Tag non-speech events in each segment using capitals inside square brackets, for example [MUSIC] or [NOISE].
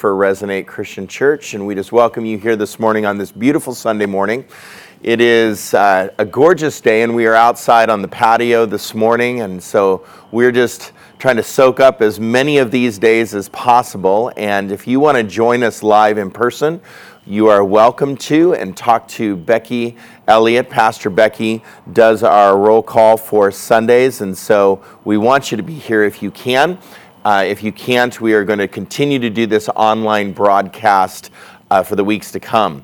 for Resonate Christian Church, and we just welcome you here this morning on this beautiful Sunday morning. It is uh, a gorgeous day, and we are outside on the patio this morning, and so we're just trying to soak up as many of these days as possible. And if you want to join us live in person, you are welcome to and talk to Becky Elliott. Pastor Becky does our roll call for Sundays, and so we want you to be here if you can. Uh, if you can't, we are going to continue to do this online broadcast uh, for the weeks to come.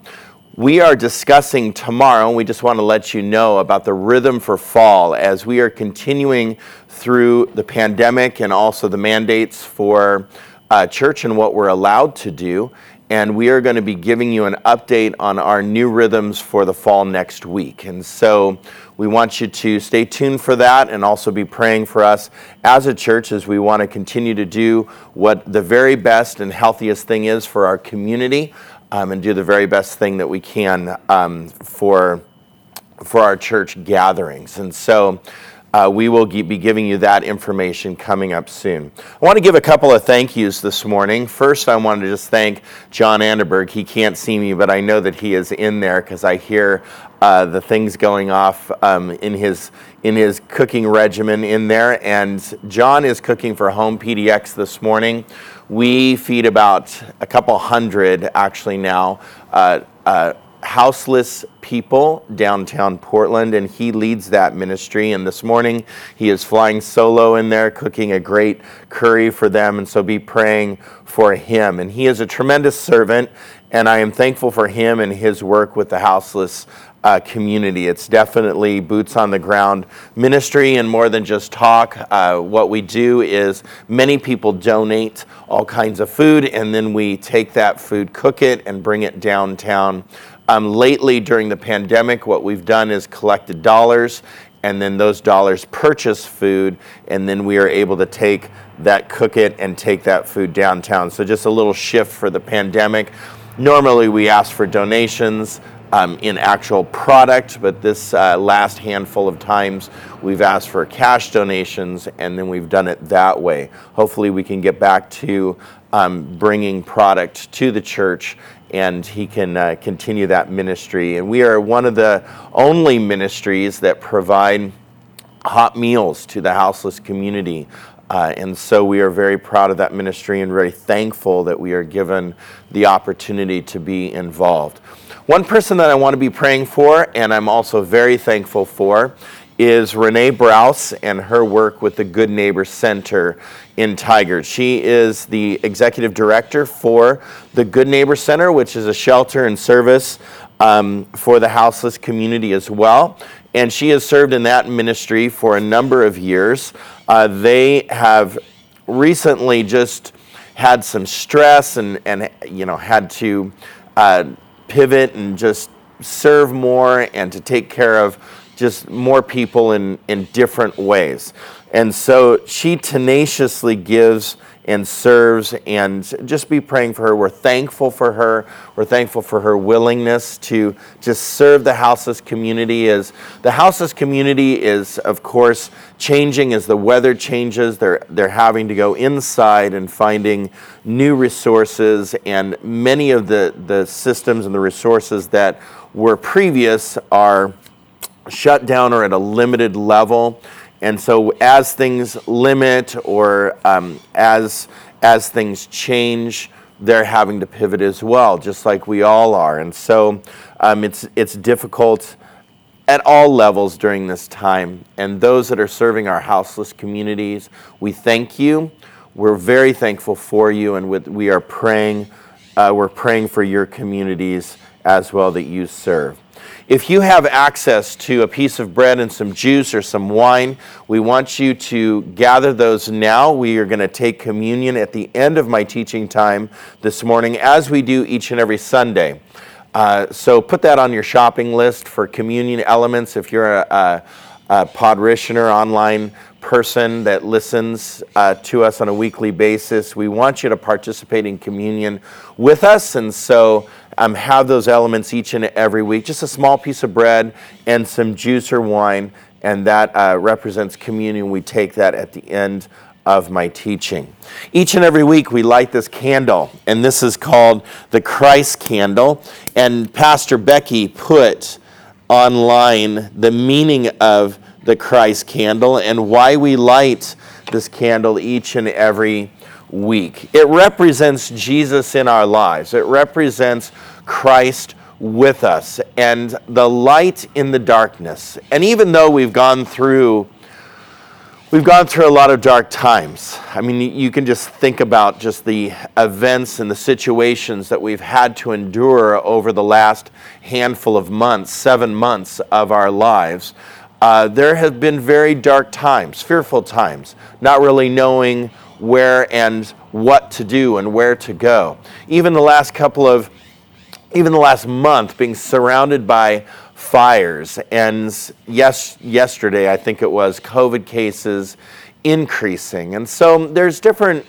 We are discussing tomorrow, and we just want to let you know about the rhythm for fall as we are continuing through the pandemic and also the mandates for uh, church and what we're allowed to do. And we are going to be giving you an update on our new rhythms for the fall next week. And so we want you to stay tuned for that and also be praying for us as a church as we want to continue to do what the very best and healthiest thing is for our community um, and do the very best thing that we can um, for, for our church gatherings. And so uh, we will be giving you that information coming up soon. I want to give a couple of thank yous this morning. First, I want to just thank John Anderberg. He can't see me, but I know that he is in there because I hear uh, the things going off um, in his in his cooking regimen in there. And John is cooking for Home PDX this morning. We feed about a couple hundred actually now. Uh, uh houseless people downtown Portland, and he leads that ministry. And this morning, he is flying solo in there, cooking a great curry for them. And so be praying for him. And he is a tremendous servant, and I am thankful for him and his work with the houseless uh, community. It's definitely boots on the ground ministry and more than just talk. Uh, what we do is many people donate all kinds of food, and then we take that food, cook it, and bring it downtown um, lately, during the pandemic, what we've done is collected dollars, and then those dollars purchase food, and then we are able to take that, cook it, and take that food downtown. So, just a little shift for the pandemic. Normally, we ask for donations um, in actual product, but this uh, last handful of times we've asked for cash donations and then we've done it that way. Hopefully, we can get back to um, bringing product to the church and he can uh, continue that ministry. And we are one of the only ministries that provide hot meals to the houseless community. Uh, and so we are very proud of that ministry and very thankful that we are given the opportunity to be involved. One person that I want to be praying for, and I'm also very thankful for, is Renee Browse and her work with the Good Neighbor Center in Tigard. She is the executive director for the Good Neighbor Center, which is a shelter and service um, for the houseless community as well. And she has served in that ministry for a number of years. Uh, they have recently just had some stress and, and you know, had to uh, pivot and just serve more and to take care of just more people in, in different ways. And so she tenaciously gives and serves and just be praying for her. We're thankful for her. We're thankful for her willingness to just serve the houseless community as the houseless community is of course changing as the weather changes. They're they're having to go inside and finding new resources and many of the, the systems and the resources that were previous are shut down or at a limited level. And so as things limit or um, as, as things change, they're having to pivot as well, just like we all are. And so um, it's, it's difficult at all levels during this time. And those that are serving our houseless communities, we thank you. We're very thankful for you, and with, we are praying. Uh, we're praying for your communities as well that you serve. If you have access to a piece of bread and some juice or some wine, we want you to gather those now. We are going to take communion at the end of my teaching time this morning, as we do each and every Sunday. Uh, so put that on your shopping list for communion elements. If you're a, a, a podritioner online person that listens uh, to us on a weekly basis, we want you to participate in communion with us. And so um, have those elements each and every week. Just a small piece of bread and some juice or wine, and that uh, represents communion. We take that at the end of my teaching. Each and every week we light this candle, and this is called the Christ candle. And Pastor Becky put online the meaning of the Christ candle and why we light this candle each and every week. It represents Jesus in our lives, it represents Christ with us and the light in the darkness. And even though we've gone through We've gone through a lot of dark times. I mean, you can just think about just the events and the situations that we've had to endure over the last handful of months, seven months of our lives. Uh, there have been very dark times, fearful times, not really knowing where and what to do and where to go. Even the last couple of, even the last month, being surrounded by fires. And yes, yesterday, I think it was, COVID cases increasing. And so there's different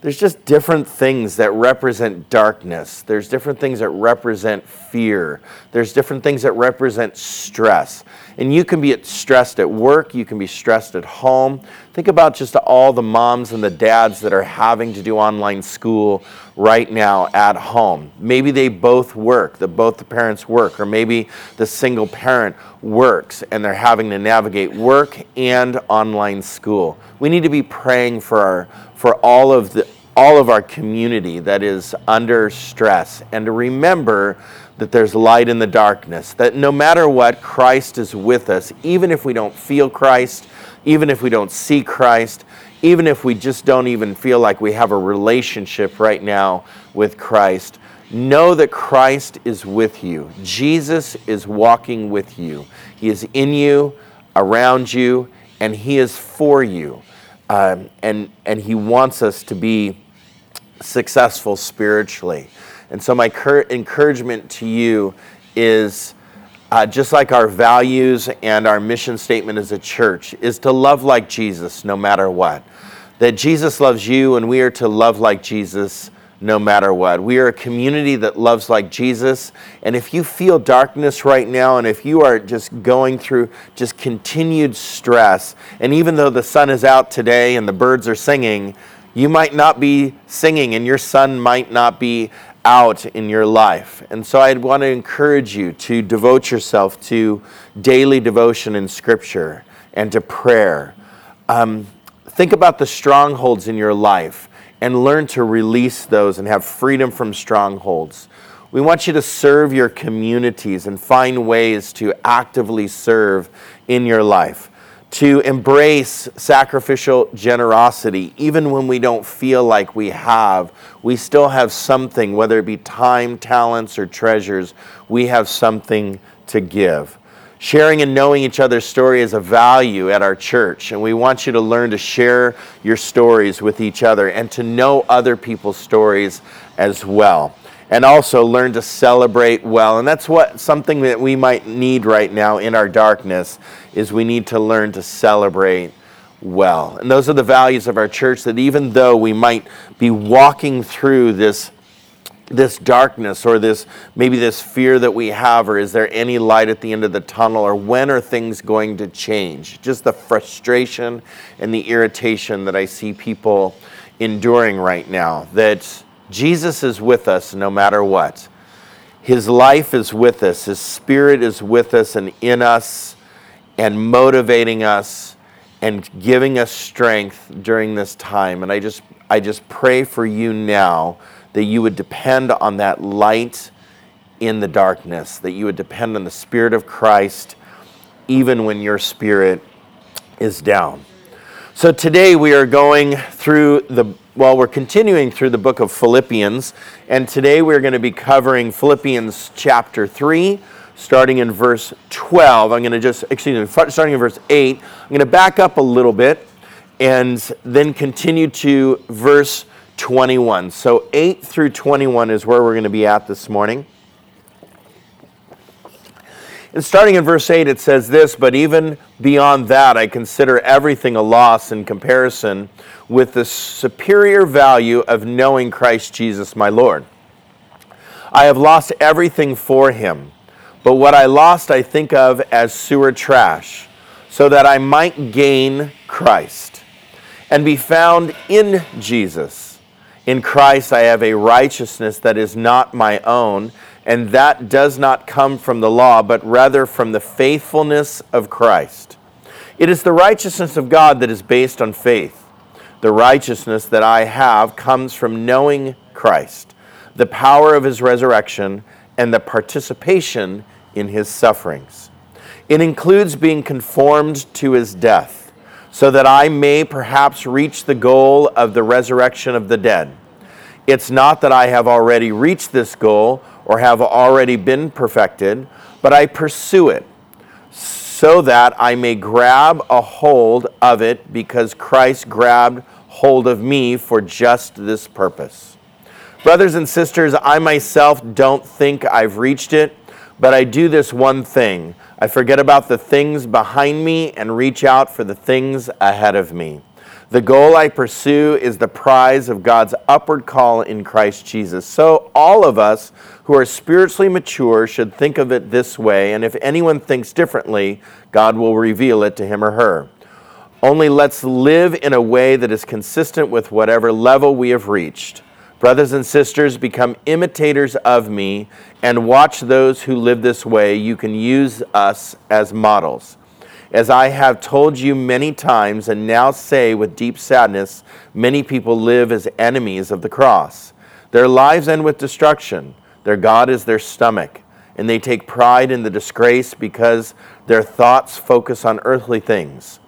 there's just different things that represent darkness. There's different things that represent fear. There's different things that represent stress. And you can be stressed at work, you can be stressed at home. Think about just all the moms and the dads that are having to do online school right now at home. Maybe they both work, that both the parents work, or maybe the single parent works and they're having to navigate work and online school. We need to be praying for our for all of the all of our community that is under stress and to remember that there's light in the darkness, that no matter what, Christ is with us, even if we don't feel Christ, even if we don't see Christ, even if we just don't even feel like we have a relationship right now with Christ. Know that Christ is with you. Jesus is walking with you. He is in you, around you, and He is for you. Um, and, and He wants us to be successful spiritually. And so, my cur- encouragement to you is uh, just like our values and our mission statement as a church, is to love like Jesus no matter what. That Jesus loves you, and we are to love like Jesus no matter what. We are a community that loves like Jesus. And if you feel darkness right now, and if you are just going through just continued stress, and even though the sun is out today and the birds are singing, you might not be singing and your sun might not be out in your life. And so I'd want to encourage you to devote yourself to daily devotion in Scripture and to prayer. Um, think about the strongholds in your life and learn to release those and have freedom from strongholds. We want you to serve your communities and find ways to actively serve in your life to embrace sacrificial generosity. Even when we don't feel like we have, we still have something, whether it be time, talents, or treasures, we have something to give. Sharing and knowing each other's story is a value at our church, and we want you to learn to share your stories with each other and to know other people's stories as well and also learn to celebrate well. And that's what something that we might need right now in our darkness is we need to learn to celebrate well. And those are the values of our church that even though we might be walking through this this darkness or this maybe this fear that we have or is there any light at the end of the tunnel or when are things going to change just the frustration and the irritation that i see people enduring right now that Jesus is with us no matter what. His life is with us, His Spirit is with us and in us and motivating us and giving us strength during this time. And I just, I just pray for you now that you would depend on that light in the darkness, that you would depend on the Spirit of Christ even when your spirit is down. So today we are going through the well, we're continuing through the book of Philippians, and today we're going to be covering Philippians chapter 3, starting in verse 12. I'm going to just, excuse me, starting in verse 8. I'm going to back up a little bit and then continue to verse 21. So 8 through 21 is where we're going to be at this morning. And starting in verse 8, it says this But even beyond that, I consider everything a loss in comparison with the superior value of knowing Christ Jesus my Lord. I have lost everything for him, but what I lost I think of as sewer trash, so that I might gain Christ and be found in Jesus. In Christ, I have a righteousness that is not my own, and that does not come from the law, but rather from the faithfulness of Christ. It is the righteousness of God that is based on faith. The righteousness that I have comes from knowing Christ, the power of his resurrection, and the participation in his sufferings. It includes being conformed to his death, so that I may perhaps reach the goal of the resurrection of the dead. It's not that I have already reached this goal or have already been perfected, but I pursue it so that I may grab a hold of it because Christ grabbed hold of me for just this purpose. Brothers and sisters, I myself don't think I've reached it, but I do this one thing. I forget about the things behind me and reach out for the things ahead of me. The goal I pursue is the prize of God's upward call in Christ Jesus. So, all of us who are spiritually mature should think of it this way, and if anyone thinks differently, God will reveal it to him or her. Only let's live in a way that is consistent with whatever level we have reached. Brothers and sisters, become imitators of me and watch those who live this way. You can use us as models. As I have told you many times and now say with deep sadness, many people live as enemies of the cross. Their lives end with destruction. Their God is their stomach, and they take pride in the disgrace because their thoughts focus on earthly things.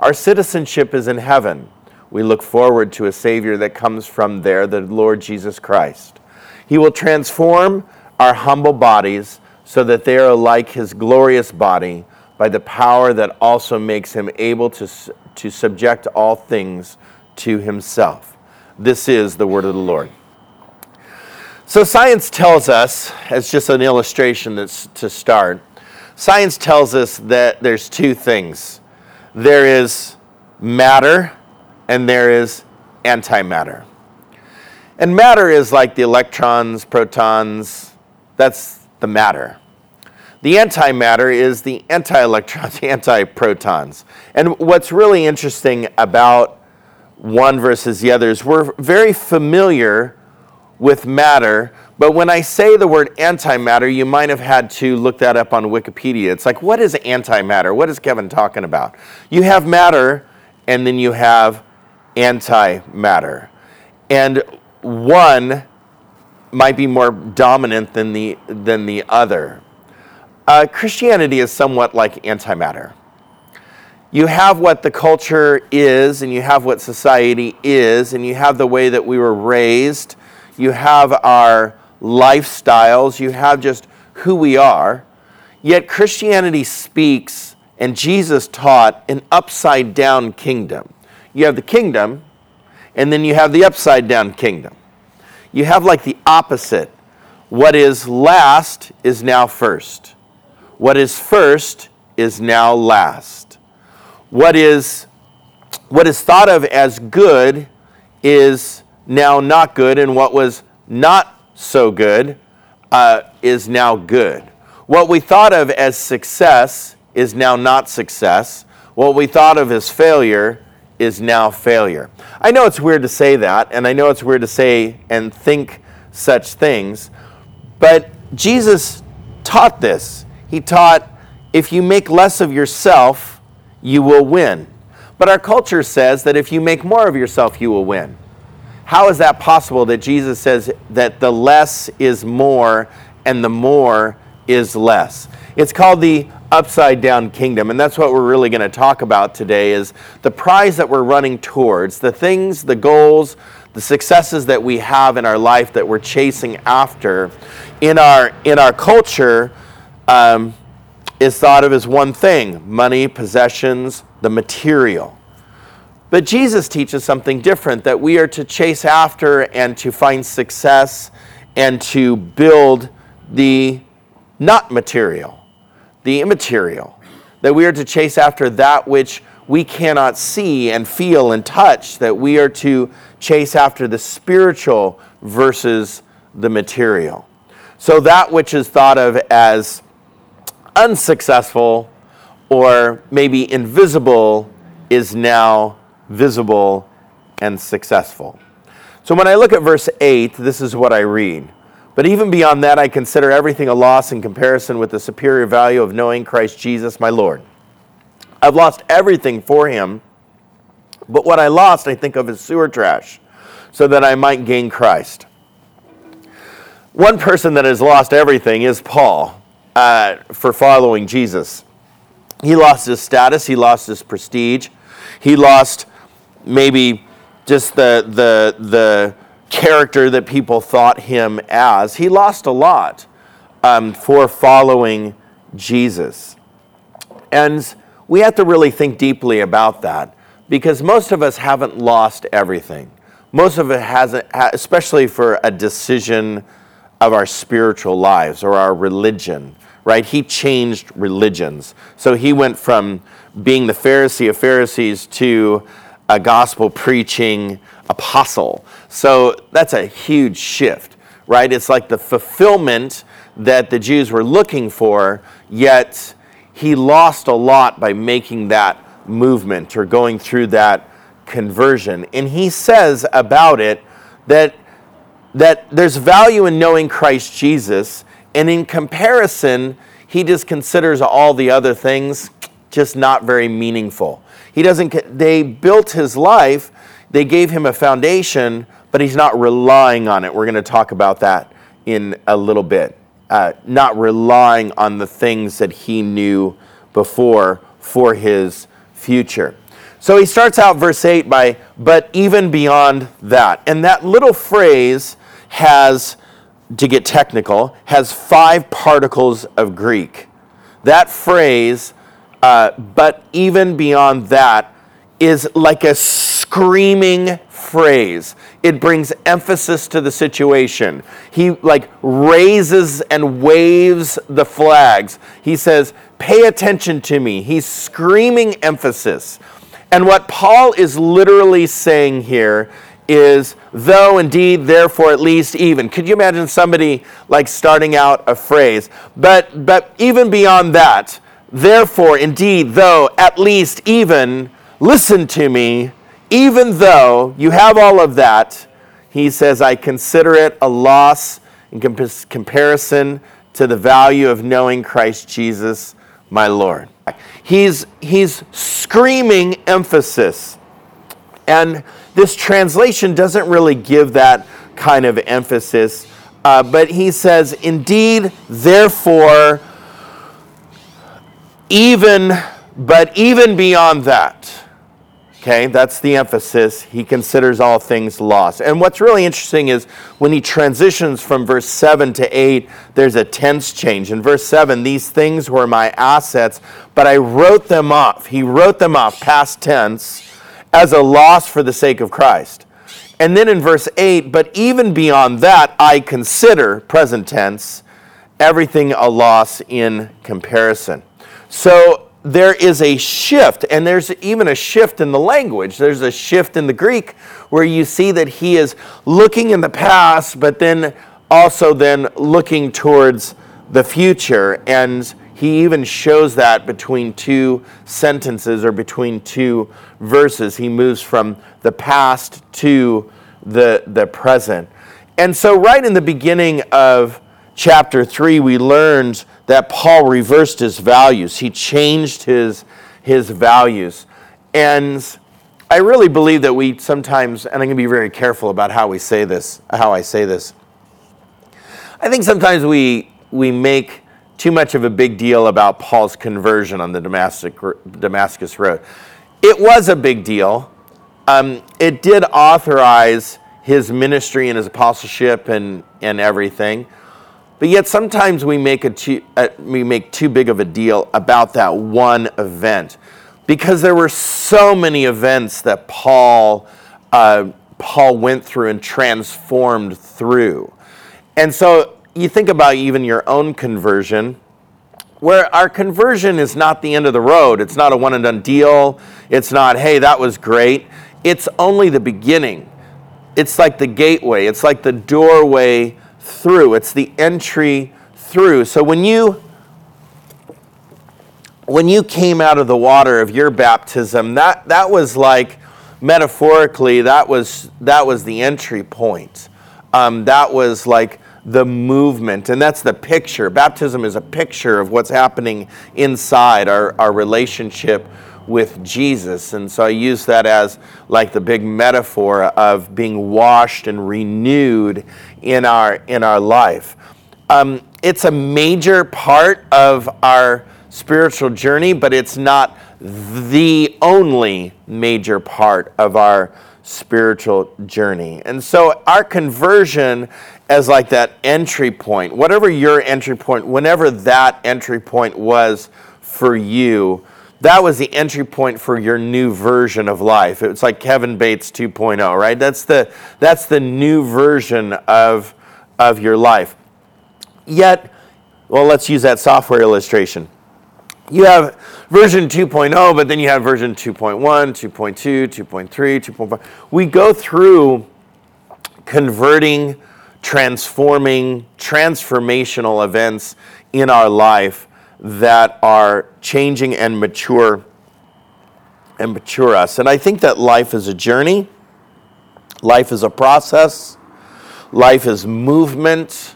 Our citizenship is in heaven. We look forward to a Savior that comes from there, the Lord Jesus Christ. He will transform our humble bodies so that they are like His glorious body by the power that also makes him able to, to subject all things to himself. This is the word of the Lord. So, science tells us, as just an illustration that's to start, science tells us that there's two things there is matter and there is antimatter. And matter is like the electrons, protons, that's the matter. The antimatter is the anti electrons, [LAUGHS] anti protons. And what's really interesting about one versus the other is we're very familiar with matter, but when I say the word antimatter, you might have had to look that up on Wikipedia. It's like, what is antimatter? What is Kevin talking about? You have matter, and then you have antimatter. And one might be more dominant than the, than the other. Uh, Christianity is somewhat like antimatter. You have what the culture is, and you have what society is, and you have the way that we were raised, you have our lifestyles, you have just who we are. Yet Christianity speaks, and Jesus taught an upside down kingdom. You have the kingdom, and then you have the upside down kingdom. You have like the opposite. What is last is now first. What is first is now last. What is, what is thought of as good is now not good, and what was not so good uh, is now good. What we thought of as success is now not success. What we thought of as failure is now failure. I know it's weird to say that, and I know it's weird to say and think such things, but Jesus taught this. He taught if you make less of yourself, you will win. But our culture says that if you make more of yourself, you will win. How is that possible that Jesus says that the less is more and the more is less? It's called the upside down kingdom and that's what we're really going to talk about today is the prize that we're running towards, the things, the goals, the successes that we have in our life that we're chasing after in our in our culture um, is thought of as one thing money, possessions, the material. But Jesus teaches something different that we are to chase after and to find success and to build the not material, the immaterial. That we are to chase after that which we cannot see and feel and touch, that we are to chase after the spiritual versus the material. So, that which is thought of as unsuccessful or maybe invisible is now visible and successful. So when I look at verse 8, this is what I read. But even beyond that, I consider everything a loss in comparison with the superior value of knowing Christ Jesus my Lord. I've lost everything for him, but what I lost I think of as sewer trash, so that I might gain Christ. One person that has lost everything is Paul uh, for following Jesus. He lost his status, he lost his prestige, he lost maybe just the, the, the character that people thought him as. He lost a lot um, for following Jesus. And we have to really think deeply about that because most of us haven't lost everything. Most of it hasn't, especially for a decision of our spiritual lives or our religion, right? He changed religions. So he went from being the Pharisee of Pharisees to a gospel preaching apostle. So that's a huge shift, right? It's like the fulfillment that the Jews were looking for, yet he lost a lot by making that movement or going through that conversion. And he says about it that that there's value in knowing Christ Jesus, and in comparison, he just considers all the other things just not very meaningful. He doesn't they built his life they gave him a foundation, but he's not relying on it. We're going to talk about that in a little bit. Uh, not relying on the things that he knew before for his future. So he starts out verse 8 by, but even beyond that. And that little phrase has, to get technical, has five particles of Greek. That phrase, uh, but even beyond that, is like a screaming phrase. It brings emphasis to the situation. He like raises and waves the flags. He says, "Pay attention to me." He's screaming emphasis. And what Paul is literally saying here is though indeed therefore at least even could you imagine somebody like starting out a phrase but but even beyond that therefore indeed though at least even listen to me, even though you have all of that, he says, I consider it a loss in comp- comparison to the value of knowing Christ Jesus, my Lord. He's, he's screaming emphasis. And this translation doesn't really give that kind of emphasis, uh, but he says, Indeed, therefore, even, but even beyond that, Okay, that's the emphasis. He considers all things lost. And what's really interesting is when he transitions from verse 7 to 8, there's a tense change. In verse 7, these things were my assets, but I wrote them off. He wrote them off, past tense, as a loss for the sake of Christ. And then in verse 8, but even beyond that, I consider, present tense, everything a loss in comparison. So there is a shift, and there's even a shift in the language. There's a shift in the Greek where you see that he is looking in the past, but then also then looking towards the future. And he even shows that between two sentences or between two verses. He moves from the past to the, the present. And so, right in the beginning of chapter 3, we learned that Paul reversed his values. He changed his, his values. And I really believe that we sometimes, and I'm going to be very careful about how we say this, how I say this. I think sometimes we, we make too much of a big deal about Paul's conversion on the Damascus Road. It was a big deal. Um, it did authorize his ministry and his apostleship and, and everything. But yet sometimes we make, a too, uh, we make too big of a deal about that one event because there were so many events that Paul, uh, Paul went through and transformed through. And so you think about even your own conversion, where our conversion is not the end of the road. It's not a one and done deal. It's not, hey, that was great. It's only the beginning. It's like the gateway, it's like the doorway through. It's the entry through. So when you when you came out of the water of your baptism, that, that was like metaphorically, that was, that was the entry point. Um, that was like the movement, and that's the picture. Baptism is a picture of what's happening inside our, our relationship with Jesus. And so I use that as like the big metaphor of being washed and renewed in our, in our life. Um, it's a major part of our spiritual journey, but it's not the only major part of our spiritual journey. And so our conversion as like that entry point, whatever your entry point, whenever that entry point was for you, that was the entry point for your new version of life. It's like Kevin Bates 2.0, right? That's the that's the new version of of your life. Yet, well, let's use that software illustration. You have version 2.0, but then you have version 2.1, 2.2, 2.3, 2.5. We go through converting, transforming, transformational events in our life that are changing and mature and mature us. And I think that life is a journey, life is a process, life is movement,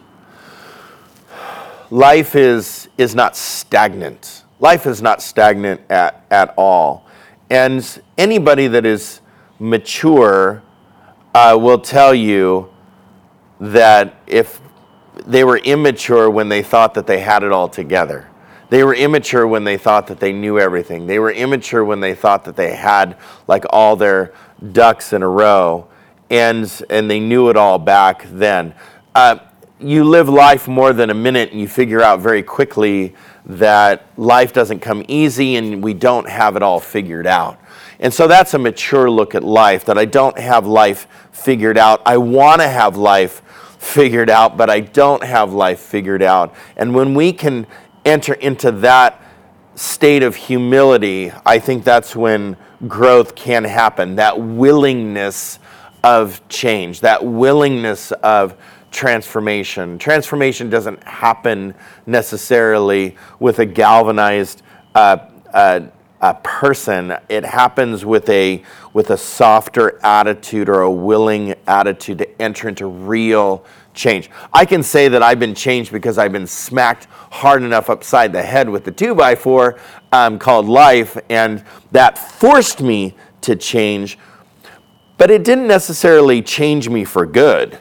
life is, is not stagnant. Life is not stagnant at, at all. And anybody that is mature uh, will tell you that if they were immature when they thought that they had it all together. They were immature when they thought that they knew everything. They were immature when they thought that they had like all their ducks in a row and, and they knew it all back then. Uh, you live life more than a minute and you figure out very quickly that life doesn't come easy and we don't have it all figured out. And so that's a mature look at life that I don't have life figured out. I want to have life figured out, but I don't have life figured out. And when we can enter into that state of humility, I think that's when growth can happen. That willingness of change, that willingness of transformation. Transformation doesn't happen necessarily with a galvanized uh, uh, a person. It happens with a with a softer attitude or a willing attitude to enter into real change. I can say that I've been changed because I've been smacked hard enough upside the head with the two by four um, called life, and that forced me to change. But it didn't necessarily change me for good.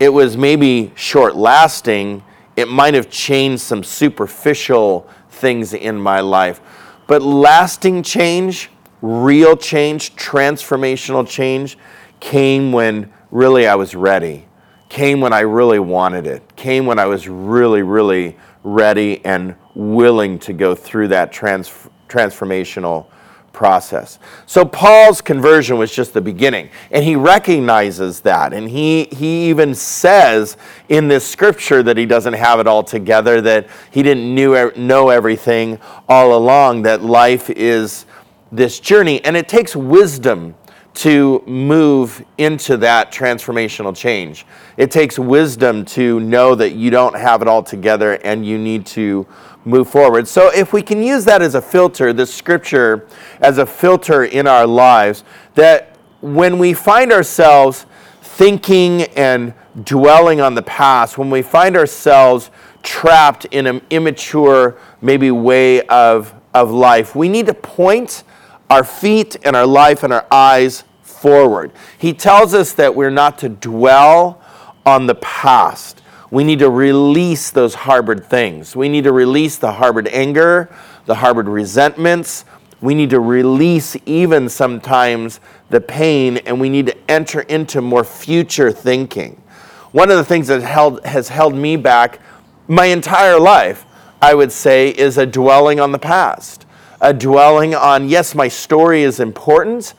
It was maybe short lasting. It might have changed some superficial things in my life. But lasting change, real change, transformational change came when really I was ready. Came when I really wanted it, came when I was really, really ready and willing to go through that trans- transformational process. So Paul's conversion was just the beginning, and he recognizes that. And he, he even says in this scripture that he doesn't have it all together, that he didn't knew, know everything all along, that life is this journey. And it takes wisdom to move into that transformational change. It takes wisdom to know that you don't have it all together and you need to move forward. So, if we can use that as a filter, this scripture as a filter in our lives, that when we find ourselves thinking and dwelling on the past, when we find ourselves trapped in an immature, maybe way of, of life, we need to point our feet and our life and our eyes forward. He tells us that we're not to dwell on the past. We need to release those harbored things. We need to release the harbored anger, the harbored resentments. We need to release even sometimes the pain, and we need to enter into more future thinking. One of the things that held, has held me back my entire life, I would say, is a dwelling on the past. A dwelling on, yes, my story is important,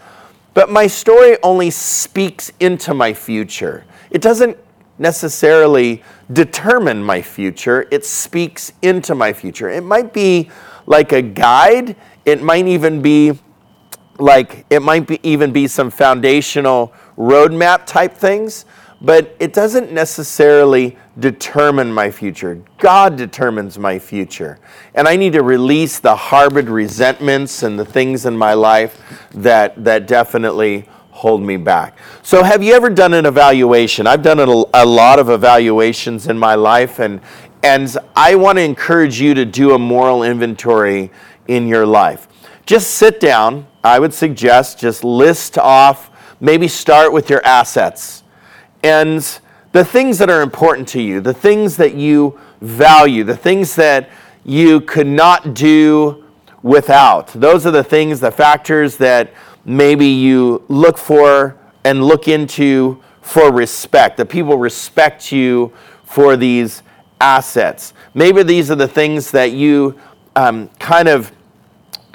but my story only speaks into my future. It doesn't necessarily determine my future, it speaks into my future. It might be like a guide, it might even be like, it might be, even be some foundational roadmap type things, but it doesn't necessarily determine my future. God determines my future. And I need to release the harbored resentments and the things in my life that, that definitely hold me back. So, have you ever done an evaluation? I've done a, lot of evaluations in my life, and, and I want to encourage you to do a moral inventory in your life. Just sit down. I would suggest just list off, maybe start with your assets and the things that are important to you, the things that you value, the things that you could not do without. Those are the things, the factors that maybe you look for and look into for respect, that people respect you for these assets. Maybe these are the things that you um, kind of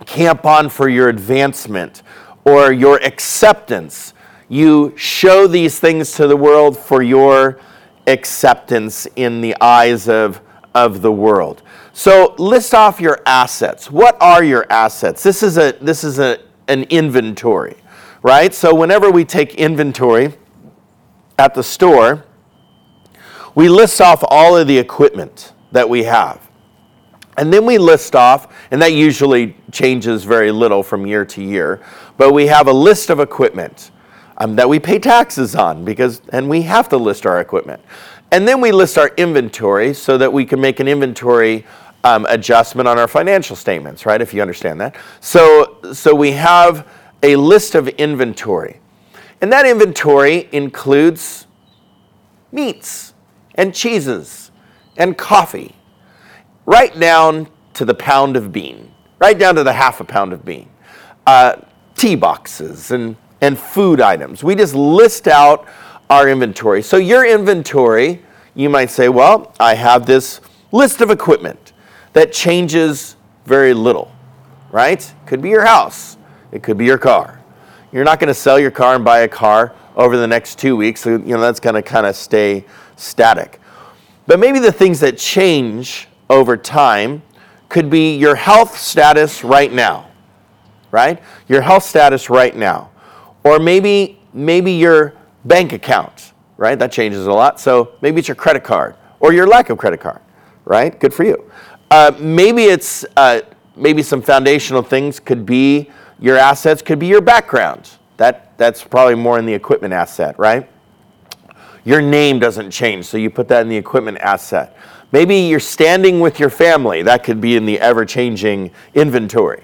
camp on for your advancement or your acceptance you show these things to the world for your acceptance in the eyes of, of the world. So list off your assets. What are your assets? This is a this is a an inventory, right? So whenever we take inventory at the store, we list off all of the equipment that we have. And then we list off, and that usually changes very little from year to year, but we have a list of equipment um, that we pay taxes on because, and we have to list our equipment. And then we list our inventory so that we can make an inventory um, adjustment on our financial statements, right? If you understand that. So, so we have a list of inventory. And that inventory includes meats and cheeses and coffee, right down to the pound of bean, right down to the half a pound of bean, uh, tea boxes and and food items. We just list out our inventory. So, your inventory, you might say, well, I have this list of equipment that changes very little, right? Could be your house, it could be your car. You're not going to sell your car and buy a car over the next two weeks. So, you know, that's going to kind of stay static. But maybe the things that change over time could be your health status right now, right? Your health status right now. Or maybe maybe your bank account, right? That changes a lot. So maybe it's your credit card or your lack of credit card, right? Good for you. Uh, maybe it's uh, maybe some foundational things could be your assets, could be your background. That that's probably more in the equipment asset, right? Your name doesn't change, so you put that in the equipment asset. Maybe you're standing with your family. That could be in the ever changing inventory.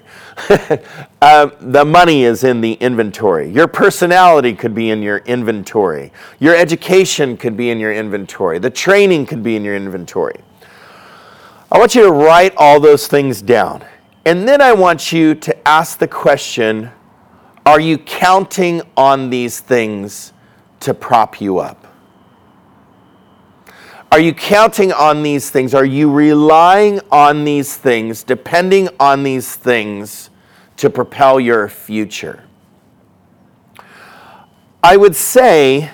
uh, [LAUGHS] the money is in the inventory. Your personality could be in your inventory. Your education could be in your inventory. The training could be in your inventory. I want you to write all those things down. And then I want you to ask the question Are you counting on these things to prop you up? Are you counting on these things? Are you relying on these things, depending on these things to propel your future? I would say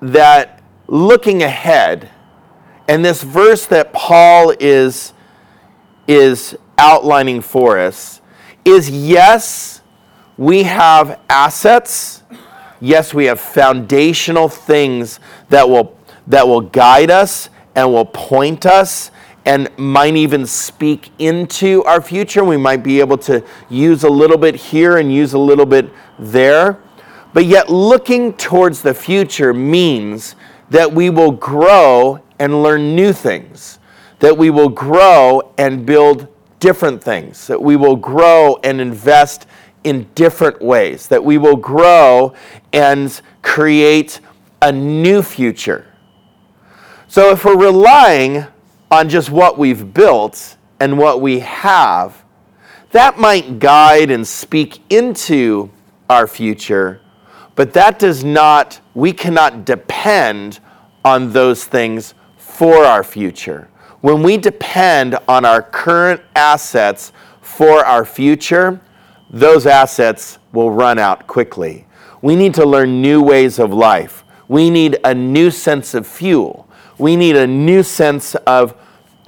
that looking ahead, and this verse that Paul is, is outlining for us, is yes, we have assets. Yes, we have foundational things that will that will guide us and will point us and might even speak into our future. We might be able to use a little bit here and use a little bit there. But yet, looking towards the future means that we will grow and learn new things, that we will grow and build different things, that we will grow and invest in different ways, that we will grow and create a new future. So if we're relying on just what we've built and what we have, that might guide and speak into our future, but that does not, we cannot depend on those things for our future. When we depend on our current assets for our future, those assets will run out quickly. We need to learn new ways of life. We need a new sense of fuel we need a new sense of,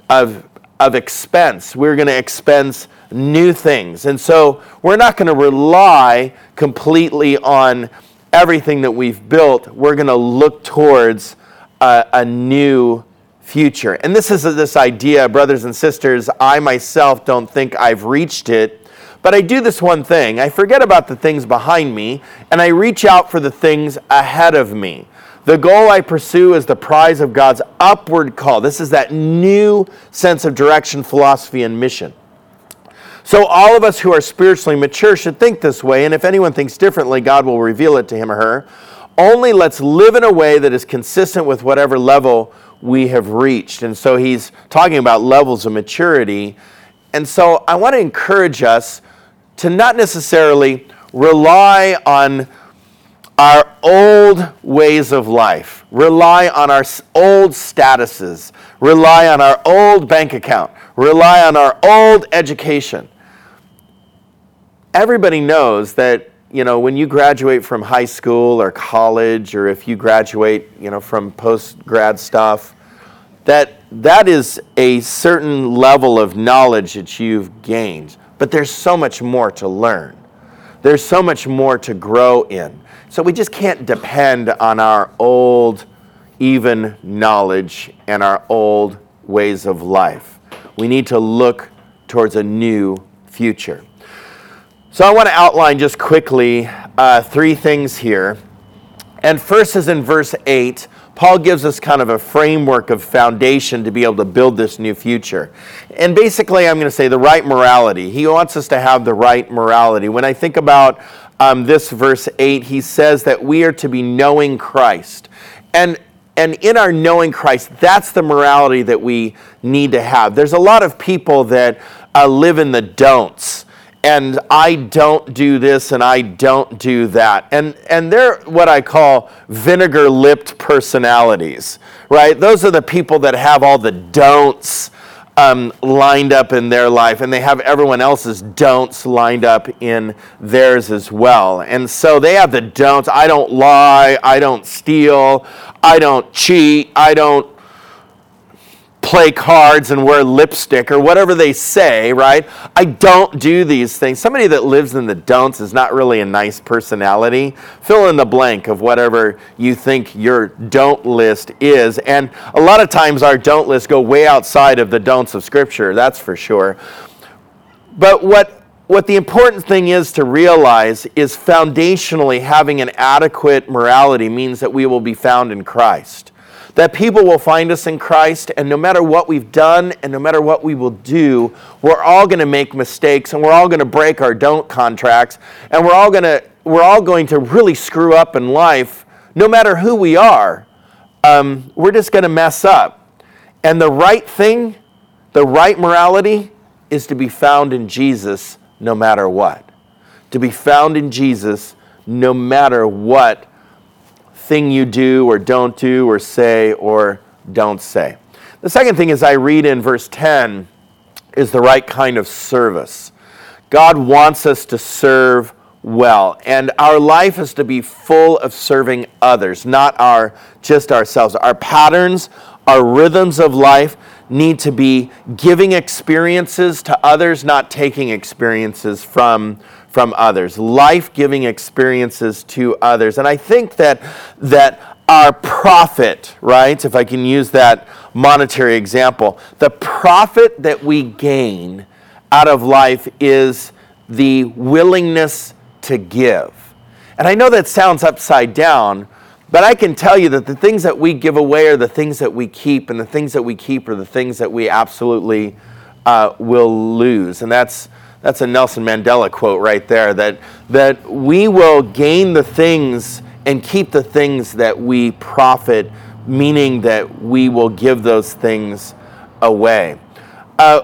of, of expense. We're going to expense new things. And so we're not going to rely completely on everything that we've built, we're going to look towards a, a new future. And this is this idea, brothers and sisters, I myself don't think I've reached it, but I do this one thing. I forget about the things behind me and I reach out for the things ahead of me. The goal I pursue is the prize of God's upward call. This is that new sense of direction, philosophy, and mission. So, all of us who are spiritually mature should think this way, and if anyone thinks differently, God will reveal it to him or her. Only let's live in a way that is consistent with whatever level we have reached. And so, he's talking about levels of maturity. And so, I want to encourage us to not necessarily rely on our old ways of life, rely on our old statuses, rely on our old bank account, rely on our old education. Everybody knows that you know when you graduate from high school or college or if you graduate you know from post grad stuff that that is a certain level of knowledge that you've gained but there's so much more to learn there's so much more to grow in so we just can't depend on our old, even knowledge and our old ways of life. We need to look towards a new future. So I want to outline just quickly uh, three things here. And first is in verse 8. Paul gives us kind of a framework of foundation to be able to build this new future. And basically, I'm going to say the right morality. He wants us to have the right morality. When I think about um, this verse 8, he says that we are to be knowing Christ. And and in our knowing Christ, that's the morality that we need to have. There's a lot of people that uh, live in the don'ts, and I don't do this and I don't do that. And, and they're what I call vinegar lipped personalities, right? Those are the people that have all the don'ts um, lined up in their life, and they have everyone else's don'ts lined up in theirs as well. And so they have the don'ts I don't lie, I don't steal, I don't cheat, I don't play cards and wear lipstick or whatever they say, right? I don't do these things. Somebody that lives in the don'ts is not really a nice personality. Fill in the blank of whatever you think your don't list is. And a lot of times our don't lists go way outside of the don'ts of Scripture, that's for sure. But what what the important thing is to realize is foundationally having an adequate morality means that we will be found in Christ that people will find us in Christ, and no matter what we've done and no matter what we will do, we're all going to make mistakes and we're all going to break our don't contracts and we're all going to we're all going to really screw up in life, no matter who we are. Um, we're just going to mess up. And the right thing, the right morality, is to be found in Jesus no matter what. To be found in Jesus no matter what thing you do or don't do or say or don't say. The second thing is I read in verse 10 is the right kind of service. God wants us to serve well, and our life is to be full of serving others, not our just ourselves. Our patterns, our rhythms of life need to be giving experiences to others, not taking experiences from from others, life giving experiences to others. And I think that, that our profit, right, if I can use that monetary example, the profit that we gain out of life is the willingness to give. And I know that sounds upside down, but I can tell you that the things that we give away are the things that we keep, and the things that we keep are the things that we absolutely uh, will lose. And that's that's a Nelson Mandela quote right there that, that we will gain the things and keep the things that we profit, meaning that we will give those things away. Uh,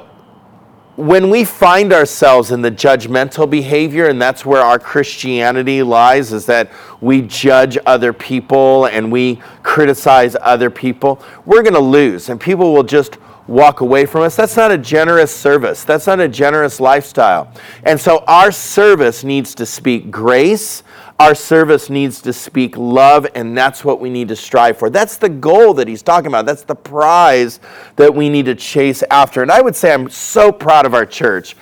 when we find ourselves in the judgmental behavior, and that's where our Christianity lies, is that we judge other people and we criticize other people, we're going to lose. And people will just walk away from us. That's not a generous service. That's not a generous lifestyle. And so our service needs to speak grace. Our service needs to speak love, and that's what we need to strive for. That's the goal that he's talking about. That's the prize that we need to chase after. And I would say I'm so proud of our church.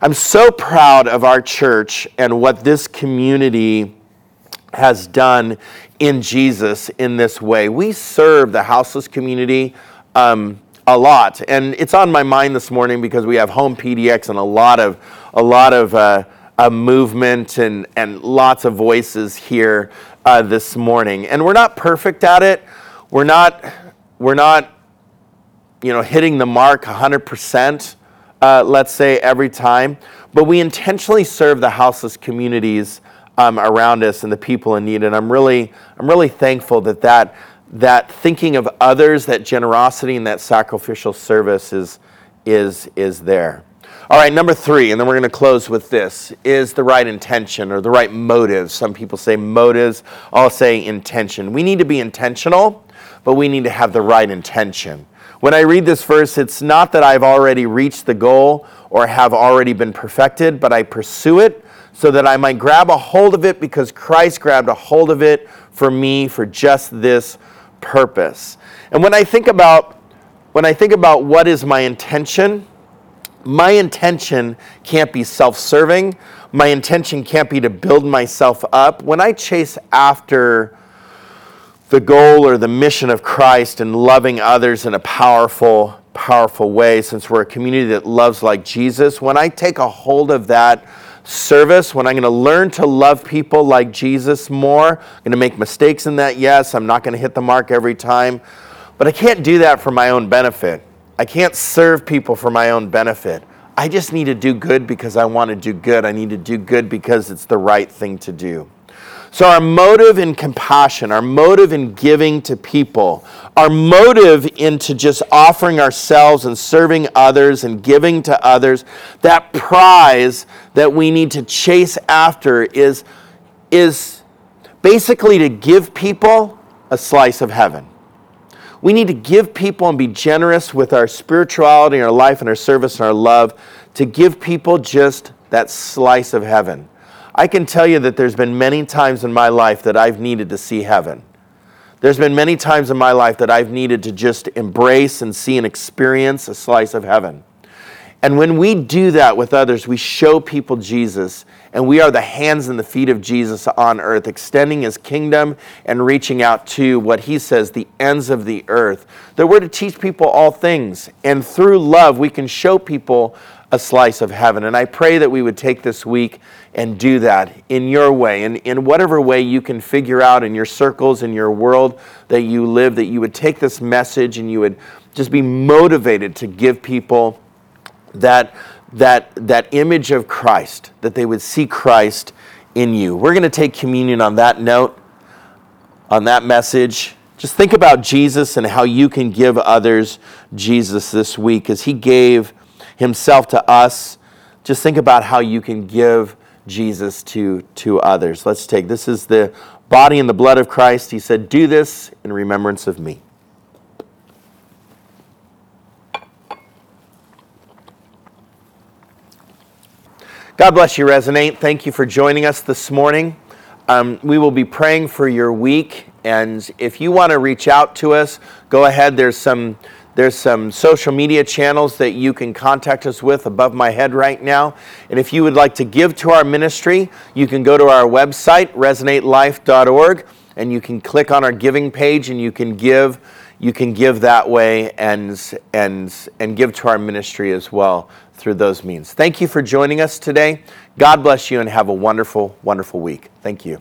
I'm so proud of our church and what this community has done in Jesus in this way. We serve the houseless community um, a lot, and it's on my mind this morning because we have home PDX and a lot of a lot of uh, uh, movement and and lots of voices here uh, this morning. And we're not perfect at it. We're not we're not you know hitting the mark 100 percent. Uh, let's say every time, but we intentionally serve the houseless communities um, around us and the people in need. And I'm really, I'm really thankful that, that that thinking of others, that generosity and that sacrificial service is, is, is there. All right, number three, and then we're going to close with this, is the right intention or the right motives. Some people say motives, I'll say intention. We need to be intentional, but we need to have the right intention. When I read this verse, it's not that I've already reached the goal or have already been perfected, but I pursue it so that I might grab a hold of it because Christ grabbed a hold of it for me for just this purpose. And when I think about when I think about what is my intention, my intention can't be self-serving. My intention can't be to build myself up. When I chase after the goal or the mission of Christ and loving others in a powerful, powerful way, since we're a community that loves like Jesus, when I take a hold of that service, when I'm going to learn to love people like Jesus more. I'm going to make mistakes in that, yes. I'm not going to hit the mark every time. But I can't do that for my own benefit. I can't serve people for my own benefit. I just need to do good because I want to do good. I need to do good because it's the right thing to do. So, our motive in compassion, our motive in giving to people, our motive into just offering ourselves and serving others and giving to others, that prize that we need to chase after is, is basically to give people a slice of heaven. We need to give people and be generous with our spirituality, our life, and our service and our love to give people just that slice of heaven. I can tell you that there's been many times in my life that I've needed to see heaven. There's been many times in my life that I've needed to just embrace and see and experience a slice of heaven. And when we do that with others, we show people Jesus, and we are the hands and the feet of Jesus on earth, extending his kingdom and reaching out to what he says, the ends of the earth. That we're to teach people all things, and through love, we can show people a slice of heaven. And I pray that we would take this week and do that in your way, and in whatever way you can figure out in your circles, in your world that you live, that you would take this message and you would just be motivated to give people that, that, that image of Christ, that they would see Christ in you. We're going to take communion on that note, on that message. Just think about Jesus and how you can give others Jesus this week as he gave himself to us. Just think about how you can give Jesus to, to others. Let's take this is the body and the blood of Christ. He said, Do this in remembrance of me. God bless you, Resonate. Thank you for joining us this morning. Um, we will be praying for your week, and if you want to reach out to us, go ahead. There's some there's some social media channels that you can contact us with above my head right now. And if you would like to give to our ministry, you can go to our website, resonatelife.org, and you can click on our giving page and you can give you can give that way and and and give to our ministry as well through those means. Thank you for joining us today. God bless you and have a wonderful wonderful week. Thank you.